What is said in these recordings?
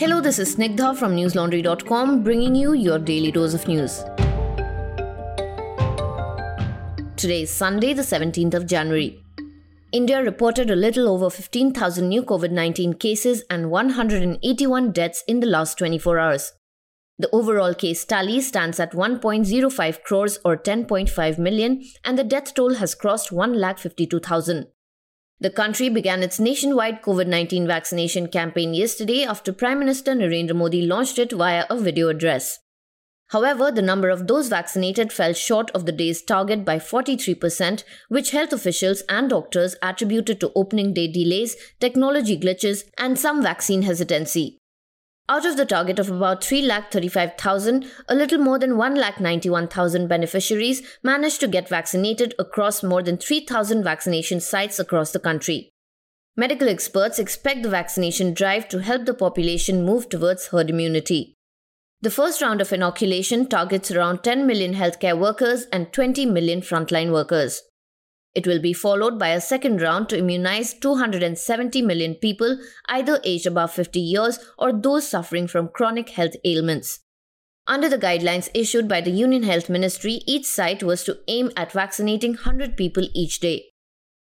Hello, this is Snigdha from newslaundry.com bringing you your daily dose of news. Today is Sunday, the 17th of January. India reported a little over 15,000 new COVID 19 cases and 181 deaths in the last 24 hours. The overall case tally stands at 1.05 crores or 10.5 million, and the death toll has crossed 1,52,000. The country began its nationwide COVID 19 vaccination campaign yesterday after Prime Minister Narendra Modi launched it via a video address. However, the number of those vaccinated fell short of the day's target by 43%, which health officials and doctors attributed to opening day delays, technology glitches, and some vaccine hesitancy. Out of the target of about 3,35,000, a little more than 1,91,000 beneficiaries managed to get vaccinated across more than 3,000 vaccination sites across the country. Medical experts expect the vaccination drive to help the population move towards herd immunity. The first round of inoculation targets around 10 million healthcare workers and 20 million frontline workers. It will be followed by a second round to immunize 270 million people, either aged above 50 years or those suffering from chronic health ailments. Under the guidelines issued by the Union Health Ministry, each site was to aim at vaccinating 100 people each day.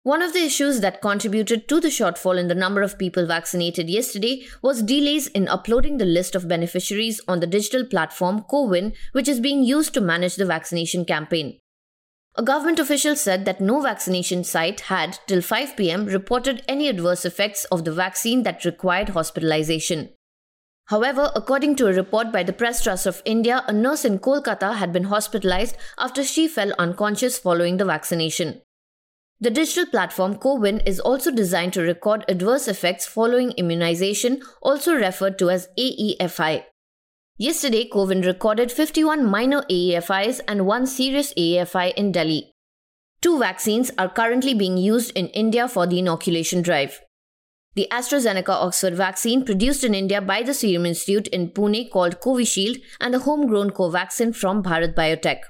One of the issues that contributed to the shortfall in the number of people vaccinated yesterday was delays in uploading the list of beneficiaries on the digital platform CoWIN, which is being used to manage the vaccination campaign. A government official said that no vaccination site had, till 5 pm, reported any adverse effects of the vaccine that required hospitalization. However, according to a report by the Press Trust of India, a nurse in Kolkata had been hospitalized after she fell unconscious following the vaccination. The digital platform CoWIN is also designed to record adverse effects following immunization, also referred to as AEFI. Yesterday, CoWIN recorded 51 minor AEFIs and one serious AEFI in Delhi. Two vaccines are currently being used in India for the inoculation drive. The AstraZeneca Oxford vaccine produced in India by the Serum Institute in Pune called Covishield and the homegrown Covaxin from Bharat Biotech.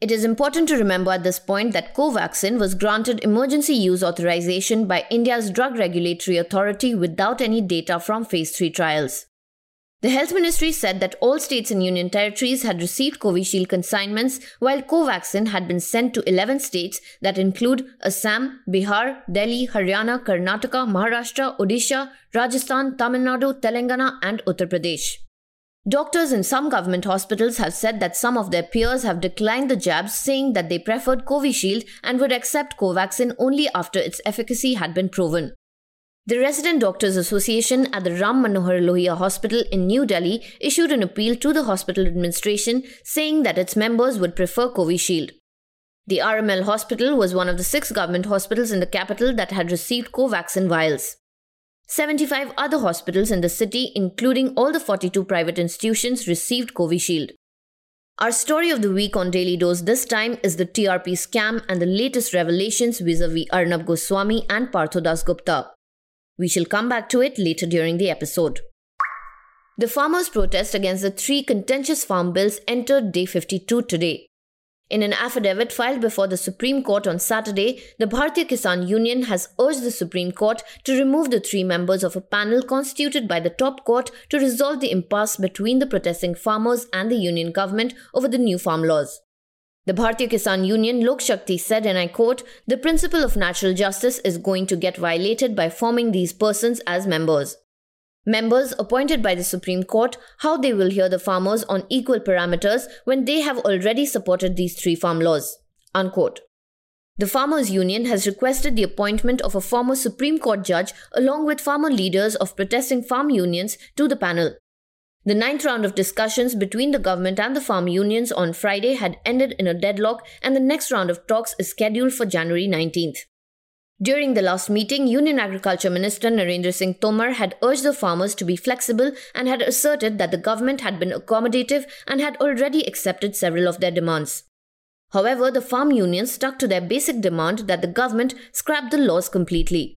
It is important to remember at this point that Covaxin was granted emergency use authorization by India's Drug Regulatory Authority without any data from phase 3 trials. The Health Ministry said that all states and union territories had received Covishield consignments, while Covaxin had been sent to 11 states that include Assam, Bihar, Delhi, Haryana, Karnataka, Maharashtra, Odisha, Rajasthan, Tamil Nadu, Telangana, and Uttar Pradesh. Doctors in some government hospitals have said that some of their peers have declined the jabs, saying that they preferred Covishield and would accept Covaxin only after its efficacy had been proven. The Resident Doctors Association at the Ram Manohar Lohia Hospital in New Delhi issued an appeal to the hospital administration saying that its members would prefer Covishield. The RML hospital was one of the six government hospitals in the capital that had received Covaxin vials. 75 other hospitals in the city, including all the 42 private institutions, received Covishield. Our story of the week on Daily Dose this time is the TRP scam and the latest revelations vis-a-vis Arnab Goswami and Partho Gupta. We shall come back to it later during the episode. The farmers' protest against the three contentious farm bills entered day 52 today. In an affidavit filed before the Supreme Court on Saturday, the Bharatiya Kisan Union has urged the Supreme Court to remove the three members of a panel constituted by the top court to resolve the impasse between the protesting farmers and the union government over the new farm laws. The Bharatiya Kisan Union Lok Shakti said, and I quote, the principle of natural justice is going to get violated by forming these persons as members. Members appointed by the Supreme Court, how they will hear the farmers on equal parameters when they have already supported these three farm laws. Unquote. The Farmers Union has requested the appointment of a former Supreme Court judge along with farmer leaders of protesting farm unions to the panel. The ninth round of discussions between the government and the farm unions on Friday had ended in a deadlock, and the next round of talks is scheduled for January 19th. During the last meeting, Union Agriculture Minister Narendra Singh Tomar had urged the farmers to be flexible and had asserted that the government had been accommodative and had already accepted several of their demands. However, the farm unions stuck to their basic demand that the government scrap the laws completely.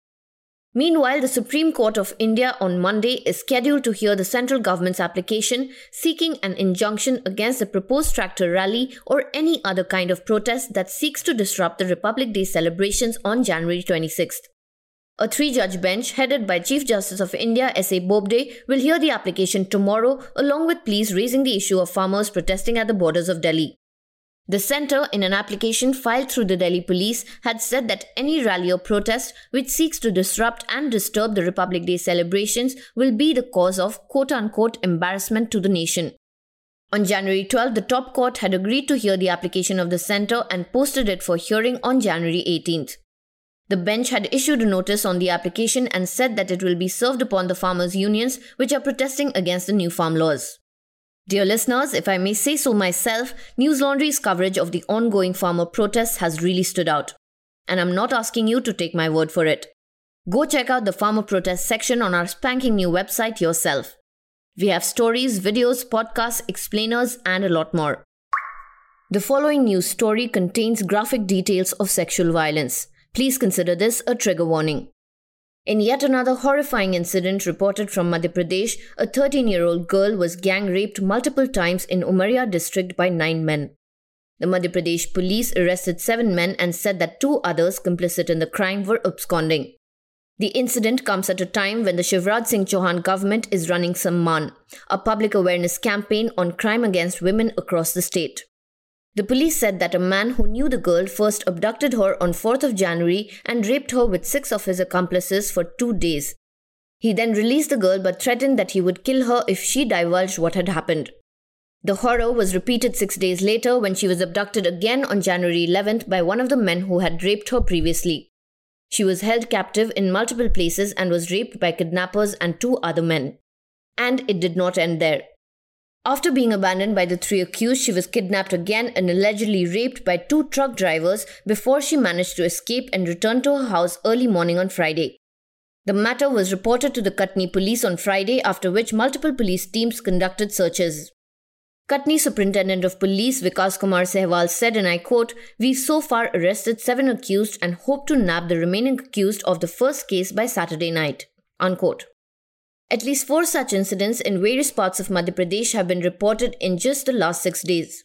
Meanwhile, the Supreme Court of India on Monday is scheduled to hear the central government's application seeking an injunction against the proposed tractor rally or any other kind of protest that seeks to disrupt the Republic Day celebrations on January 26th. A three judge bench headed by Chief Justice of India S.A. Bobde will hear the application tomorrow, along with pleas raising the issue of farmers protesting at the borders of Delhi. The centre, in an application filed through the Delhi police, had said that any rally or protest which seeks to disrupt and disturb the Republic Day celebrations will be the cause of quote unquote embarrassment to the nation. On January 12, the top court had agreed to hear the application of the centre and posted it for hearing on January 18th. The bench had issued a notice on the application and said that it will be served upon the farmers' unions which are protesting against the new farm laws. Dear listeners, if I may say so myself, News Laundry's coverage of the ongoing farmer protests has really stood out. And I'm not asking you to take my word for it. Go check out the farmer protest section on our spanking new website yourself. We have stories, videos, podcasts, explainers, and a lot more. The following news story contains graphic details of sexual violence. Please consider this a trigger warning. In yet another horrifying incident reported from Madhya Pradesh, a 13 year old girl was gang raped multiple times in Umaria district by nine men. The Madhya Pradesh police arrested seven men and said that two others complicit in the crime were absconding. The incident comes at a time when the Shivraj Singh Chauhan government is running Samman, a public awareness campaign on crime against women across the state. The police said that a man who knew the girl first abducted her on 4th of January and raped her with six of his accomplices for two days. He then released the girl but threatened that he would kill her if she divulged what had happened. The horror was repeated six days later when she was abducted again on January 11th by one of the men who had raped her previously. She was held captive in multiple places and was raped by kidnappers and two other men. And it did not end there. After being abandoned by the three accused, she was kidnapped again and allegedly raped by two truck drivers before she managed to escape and return to her house early morning on Friday. The matter was reported to the Katni police on Friday, after which multiple police teams conducted searches. Katni Superintendent of Police Vikas Kumar Sehwal said, and I quote, We've so far arrested seven accused and hope to nab the remaining accused of the first case by Saturday night. Unquote. At least four such incidents in various parts of Madhya Pradesh have been reported in just the last six days.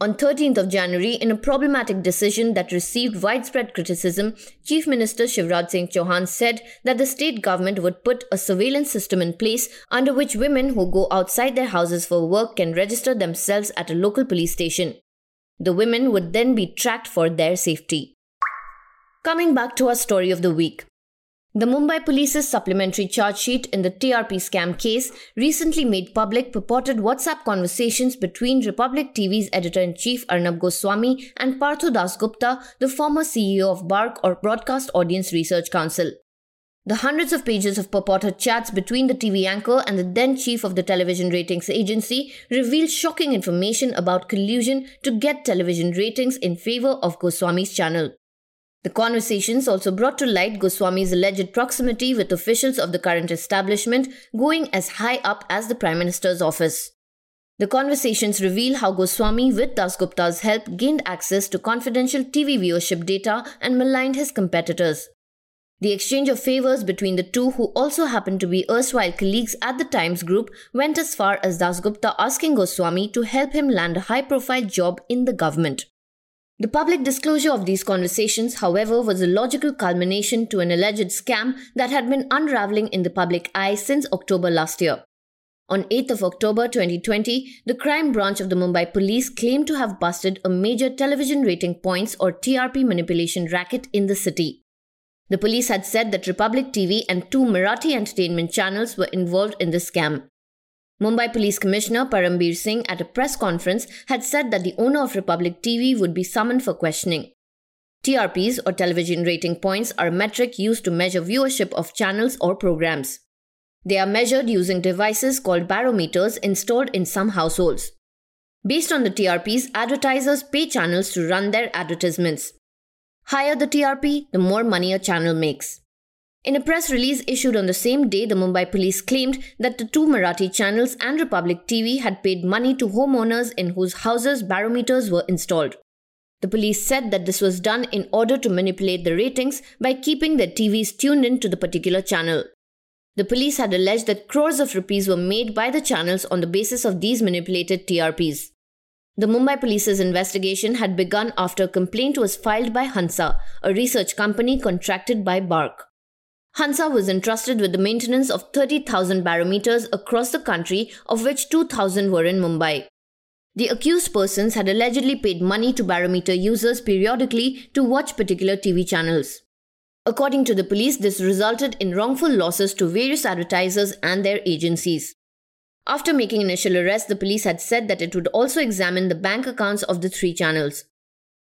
On 13th of January, in a problematic decision that received widespread criticism, Chief Minister Shivraj Singh Chauhan said that the state government would put a surveillance system in place under which women who go outside their houses for work can register themselves at a local police station. The women would then be tracked for their safety. Coming back to our story of the week. The Mumbai Police's supplementary charge sheet in the TRP scam case recently made public purported WhatsApp conversations between Republic TV's editor in chief Arnab Goswami and Partho Dasgupta, the former CEO of BARC or Broadcast Audience Research Council. The hundreds of pages of purported chats between the TV anchor and the then chief of the television ratings agency reveal shocking information about collusion to get television ratings in favor of Goswami's channel. The conversations also brought to light Goswami's alleged proximity with officials of the current establishment, going as high up as the Prime Minister's office. The conversations reveal how Goswami, with Dasgupta's help, gained access to confidential TV viewership data and maligned his competitors. The exchange of favors between the two, who also happened to be erstwhile colleagues at the Times Group, went as far as Dasgupta asking Goswami to help him land a high profile job in the government. The public disclosure of these conversations, however, was a logical culmination to an alleged scam that had been unraveling in the public eye since October last year. On 8th of October 2020, the crime branch of the Mumbai police claimed to have busted a major television rating points or TRP manipulation racket in the city. The police had said that Republic TV and two Marathi entertainment channels were involved in the scam. Mumbai Police Commissioner Parambir Singh at a press conference had said that the owner of Republic TV would be summoned for questioning. TRPs or television rating points are a metric used to measure viewership of channels or programs. They are measured using devices called barometers installed in some households. Based on the TRPs, advertisers pay channels to run their advertisements. Higher the TRP, the more money a channel makes. In a press release issued on the same day, the Mumbai police claimed that the two Marathi channels and Republic TV had paid money to homeowners in whose houses barometers were installed. The police said that this was done in order to manipulate the ratings by keeping their TVs tuned in to the particular channel. The police had alleged that crores of rupees were made by the channels on the basis of these manipulated TRPs. The Mumbai police's investigation had begun after a complaint was filed by Hansa, a research company contracted by BARC. Hansa was entrusted with the maintenance of 30,000 barometers across the country, of which 2,000 were in Mumbai. The accused persons had allegedly paid money to barometer users periodically to watch particular TV channels. According to the police, this resulted in wrongful losses to various advertisers and their agencies. After making initial arrests, the police had said that it would also examine the bank accounts of the three channels.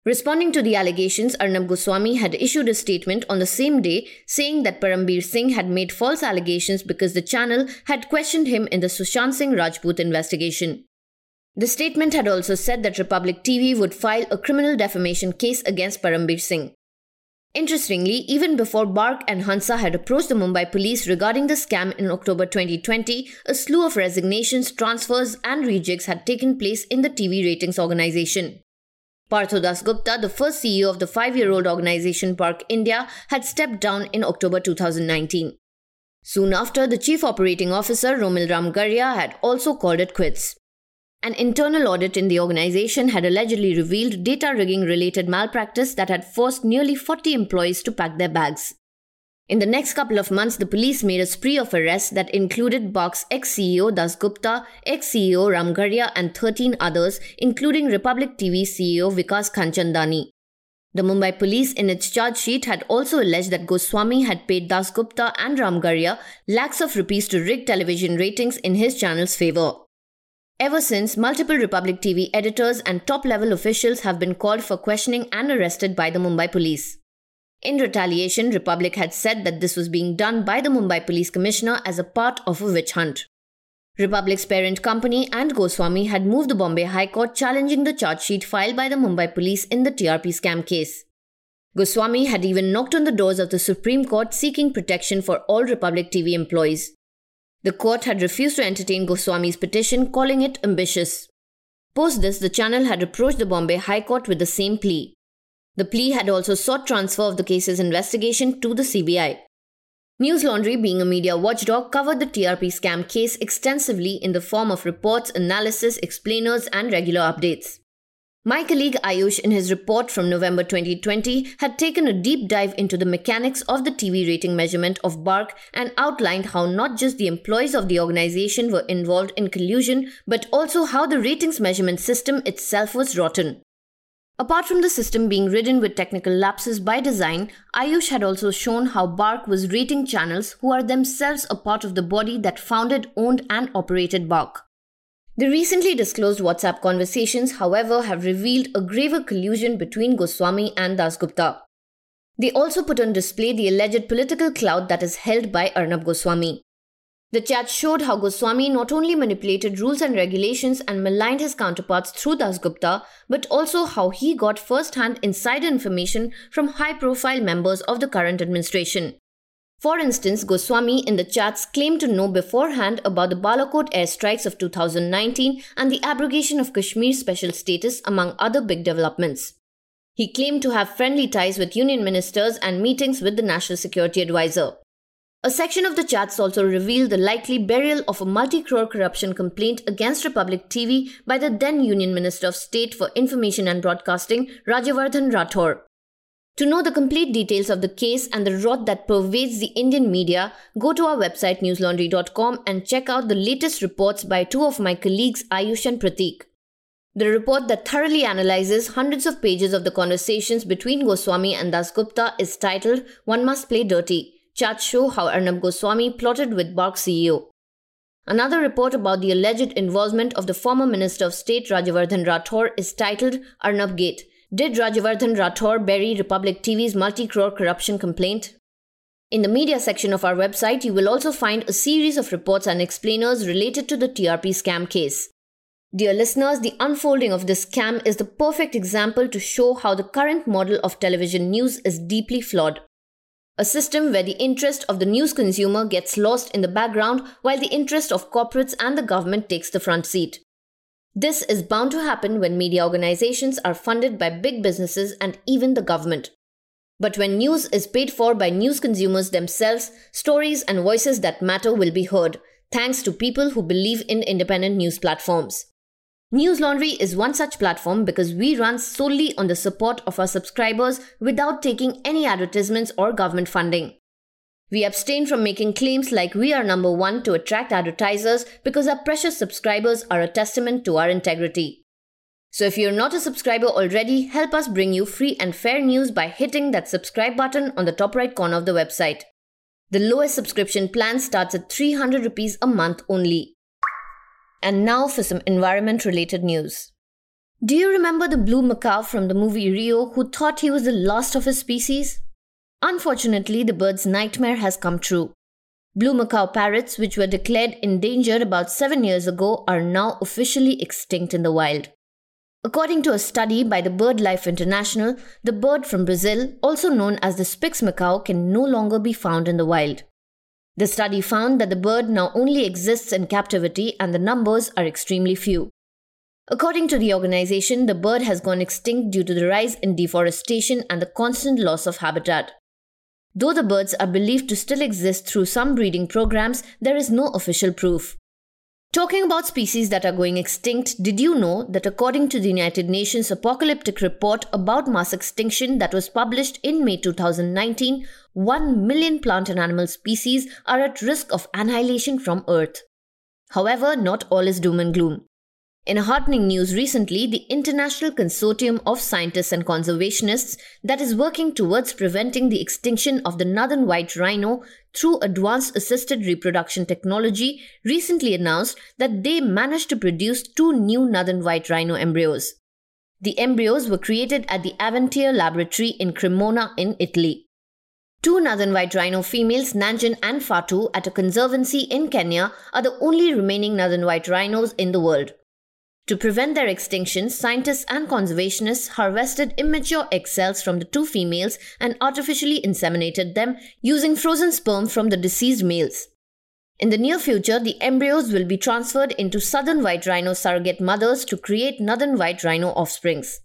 Responding to the allegations, Arnab Goswami had issued a statement on the same day saying that Parambir Singh had made false allegations because the channel had questioned him in the Sushant Singh Rajput investigation. The statement had also said that Republic TV would file a criminal defamation case against Parambir Singh. Interestingly, even before BARC and Hansa had approached the Mumbai police regarding the scam in October 2020, a slew of resignations, transfers, and rejigs had taken place in the TV ratings organization. Partho Dasgupta, the first CEO of the five year old organization BARC India, had stepped down in October 2019. Soon after, the chief operating officer, Romil Ramgarhia, had also called it quits. An internal audit in the organization had allegedly revealed data rigging related malpractice that had forced nearly 40 employees to pack their bags. In the next couple of months, the police made a spree of arrests that included BARC ex CEO Dasgupta, ex CEO Ramgarhia, and 13 others, including Republic TV CEO Vikas Khanchandani. The Mumbai police, in its charge sheet, had also alleged that Goswami had paid Dasgupta and Ramgarhia lakhs of rupees to rig television ratings in his channel's favor. Ever since, multiple Republic TV editors and top level officials have been called for questioning and arrested by the Mumbai police. In retaliation, Republic had said that this was being done by the Mumbai Police Commissioner as a part of a witch hunt. Republic's parent company and Goswami had moved the Bombay High Court challenging the charge sheet filed by the Mumbai police in the TRP scam case. Goswami had even knocked on the doors of the Supreme Court seeking protection for all Republic TV employees. The court had refused to entertain Goswami's petition, calling it ambitious. Post this, the channel had approached the Bombay High Court with the same plea. The plea had also sought transfer of the case's investigation to the CBI. News Laundry, being a media watchdog, covered the TRP scam case extensively in the form of reports, analysis, explainers, and regular updates. My colleague Ayush, in his report from November 2020, had taken a deep dive into the mechanics of the TV rating measurement of BARC and outlined how not just the employees of the organization were involved in collusion, but also how the ratings measurement system itself was rotten. Apart from the system being ridden with technical lapses by design, Ayush had also shown how BARC was rating channels who are themselves a part of the body that founded, owned, and operated BARC. The recently disclosed WhatsApp conversations, however, have revealed a graver collusion between Goswami and Dasgupta. They also put on display the alleged political clout that is held by Arnab Goswami. The chat showed how Goswami not only manipulated rules and regulations and maligned his counterparts through Dasgupta, but also how he got first hand insider information from high profile members of the current administration. For instance, Goswami in the chats claimed to know beforehand about the Balakot airstrikes of 2019 and the abrogation of Kashmir's special status, among other big developments. He claimed to have friendly ties with union ministers and meetings with the National Security Advisor. A section of the chats also revealed the likely burial of a multi crore corruption complaint against Republic TV by the then Union Minister of State for Information and Broadcasting, Rajyavardhan Rathore. To know the complete details of the case and the rot that pervades the Indian media, go to our website newslaundry.com and check out the latest reports by two of my colleagues Ayush and Pratik. The report that thoroughly analyzes hundreds of pages of the conversations between Goswami and Dasgupta is titled One Must Play Dirty Chats show how Arnab Goswami plotted with BARC CEO. Another report about the alleged involvement of the former Minister of State Rajyavardhan Rathore is titled Arnab Gate. Did Rajyavardhan Rathore bury Republic TV's multi crore corruption complaint? In the media section of our website, you will also find a series of reports and explainers related to the TRP scam case. Dear listeners, the unfolding of this scam is the perfect example to show how the current model of television news is deeply flawed a system where the interest of the news consumer gets lost in the background while the interest of corporates and the government takes the front seat. This is bound to happen when media organizations are funded by big businesses and even the government. But when news is paid for by news consumers themselves, stories and voices that matter will be heard, thanks to people who believe in independent news platforms. News Laundry is one such platform because we run solely on the support of our subscribers without taking any advertisements or government funding. We abstain from making claims like we are number one to attract advertisers because our precious subscribers are a testament to our integrity. So if you're not a subscriber already, help us bring you free and fair news by hitting that subscribe button on the top right corner of the website. The lowest subscription plan starts at 300 rupees a month only. And now for some environment related news. Do you remember the blue macaw from the movie Rio who thought he was the last of his species? Unfortunately, the bird's nightmare has come true. Blue macaw parrots, which were declared endangered about seven years ago, are now officially extinct in the wild. According to a study by the BirdLife International, the bird from Brazil, also known as the Spix macaw, can no longer be found in the wild. The study found that the bird now only exists in captivity and the numbers are extremely few. According to the organization, the bird has gone extinct due to the rise in deforestation and the constant loss of habitat. Though the birds are believed to still exist through some breeding programs, there is no official proof. Talking about species that are going extinct, did you know that according to the United Nations Apocalyptic Report about mass extinction that was published in May 2019, 1 million plant and animal species are at risk of annihilation from Earth? However, not all is doom and gloom. In heartening news recently, the International Consortium of Scientists and Conservationists that is working towards preventing the extinction of the northern white rhino through advanced assisted reproduction technology recently announced that they managed to produce two new northern white rhino embryos. The embryos were created at the Avantea laboratory in Cremona in Italy. Two northern white rhino females, Najin and Fatu, at a conservancy in Kenya are the only remaining northern white rhinos in the world. To prevent their extinction, scientists and conservationists harvested immature egg cells from the two females and artificially inseminated them using frozen sperm from the deceased males. In the near future, the embryos will be transferred into southern white rhino surrogate mothers to create northern white rhino offsprings.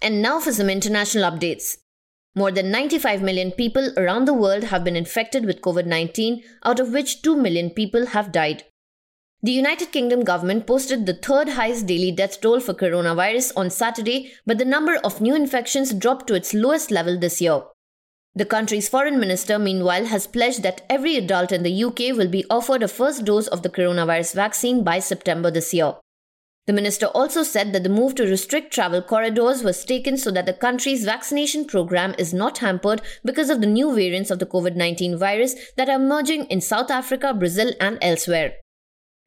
And now for some international updates. More than 95 million people around the world have been infected with COVID 19, out of which 2 million people have died. The United Kingdom government posted the third highest daily death toll for coronavirus on Saturday, but the number of new infections dropped to its lowest level this year. The country's foreign minister, meanwhile, has pledged that every adult in the UK will be offered a first dose of the coronavirus vaccine by September this year. The minister also said that the move to restrict travel corridors was taken so that the country's vaccination program is not hampered because of the new variants of the COVID 19 virus that are emerging in South Africa, Brazil, and elsewhere.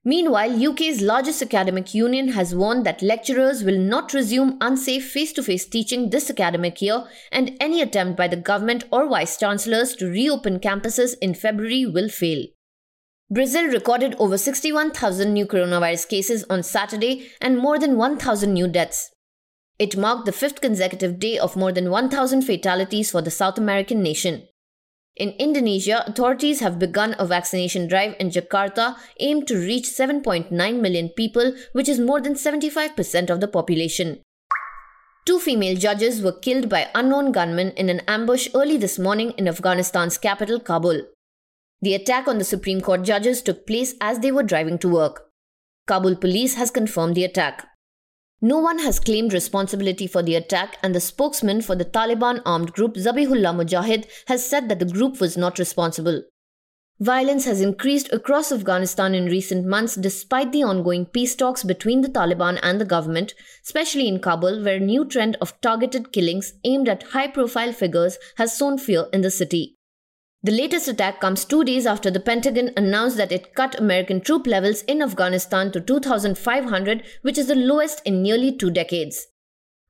Meanwhile, UK's largest academic union has warned that lecturers will not resume unsafe face to face teaching this academic year, and any attempt by the government or vice chancellors to reopen campuses in February will fail. Brazil recorded over 61,000 new coronavirus cases on Saturday and more than 1,000 new deaths. It marked the fifth consecutive day of more than 1,000 fatalities for the South American nation. In Indonesia, authorities have begun a vaccination drive in Jakarta aimed to reach 7.9 million people, which is more than 75% of the population. Two female judges were killed by unknown gunmen in an ambush early this morning in Afghanistan's capital, Kabul. The attack on the Supreme Court judges took place as they were driving to work. Kabul police has confirmed the attack. No one has claimed responsibility for the attack, and the spokesman for the Taliban armed group Zabihullah Mujahid has said that the group was not responsible. Violence has increased across Afghanistan in recent months despite the ongoing peace talks between the Taliban and the government, especially in Kabul, where a new trend of targeted killings aimed at high profile figures has sown fear in the city. The latest attack comes two days after the Pentagon announced that it cut American troop levels in Afghanistan to 2,500, which is the lowest in nearly two decades.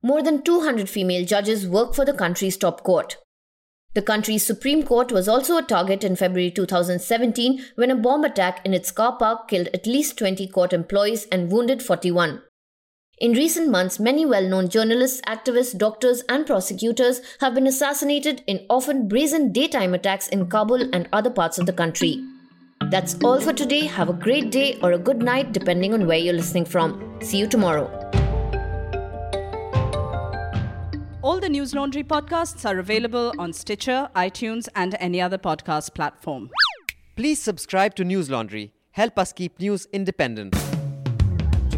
More than 200 female judges work for the country's top court. The country's Supreme Court was also a target in February 2017 when a bomb attack in its car park killed at least 20 court employees and wounded 41. In recent months, many well known journalists, activists, doctors, and prosecutors have been assassinated in often brazen daytime attacks in Kabul and other parts of the country. That's all for today. Have a great day or a good night, depending on where you're listening from. See you tomorrow. All the News Laundry podcasts are available on Stitcher, iTunes, and any other podcast platform. Please subscribe to News Laundry. Help us keep news independent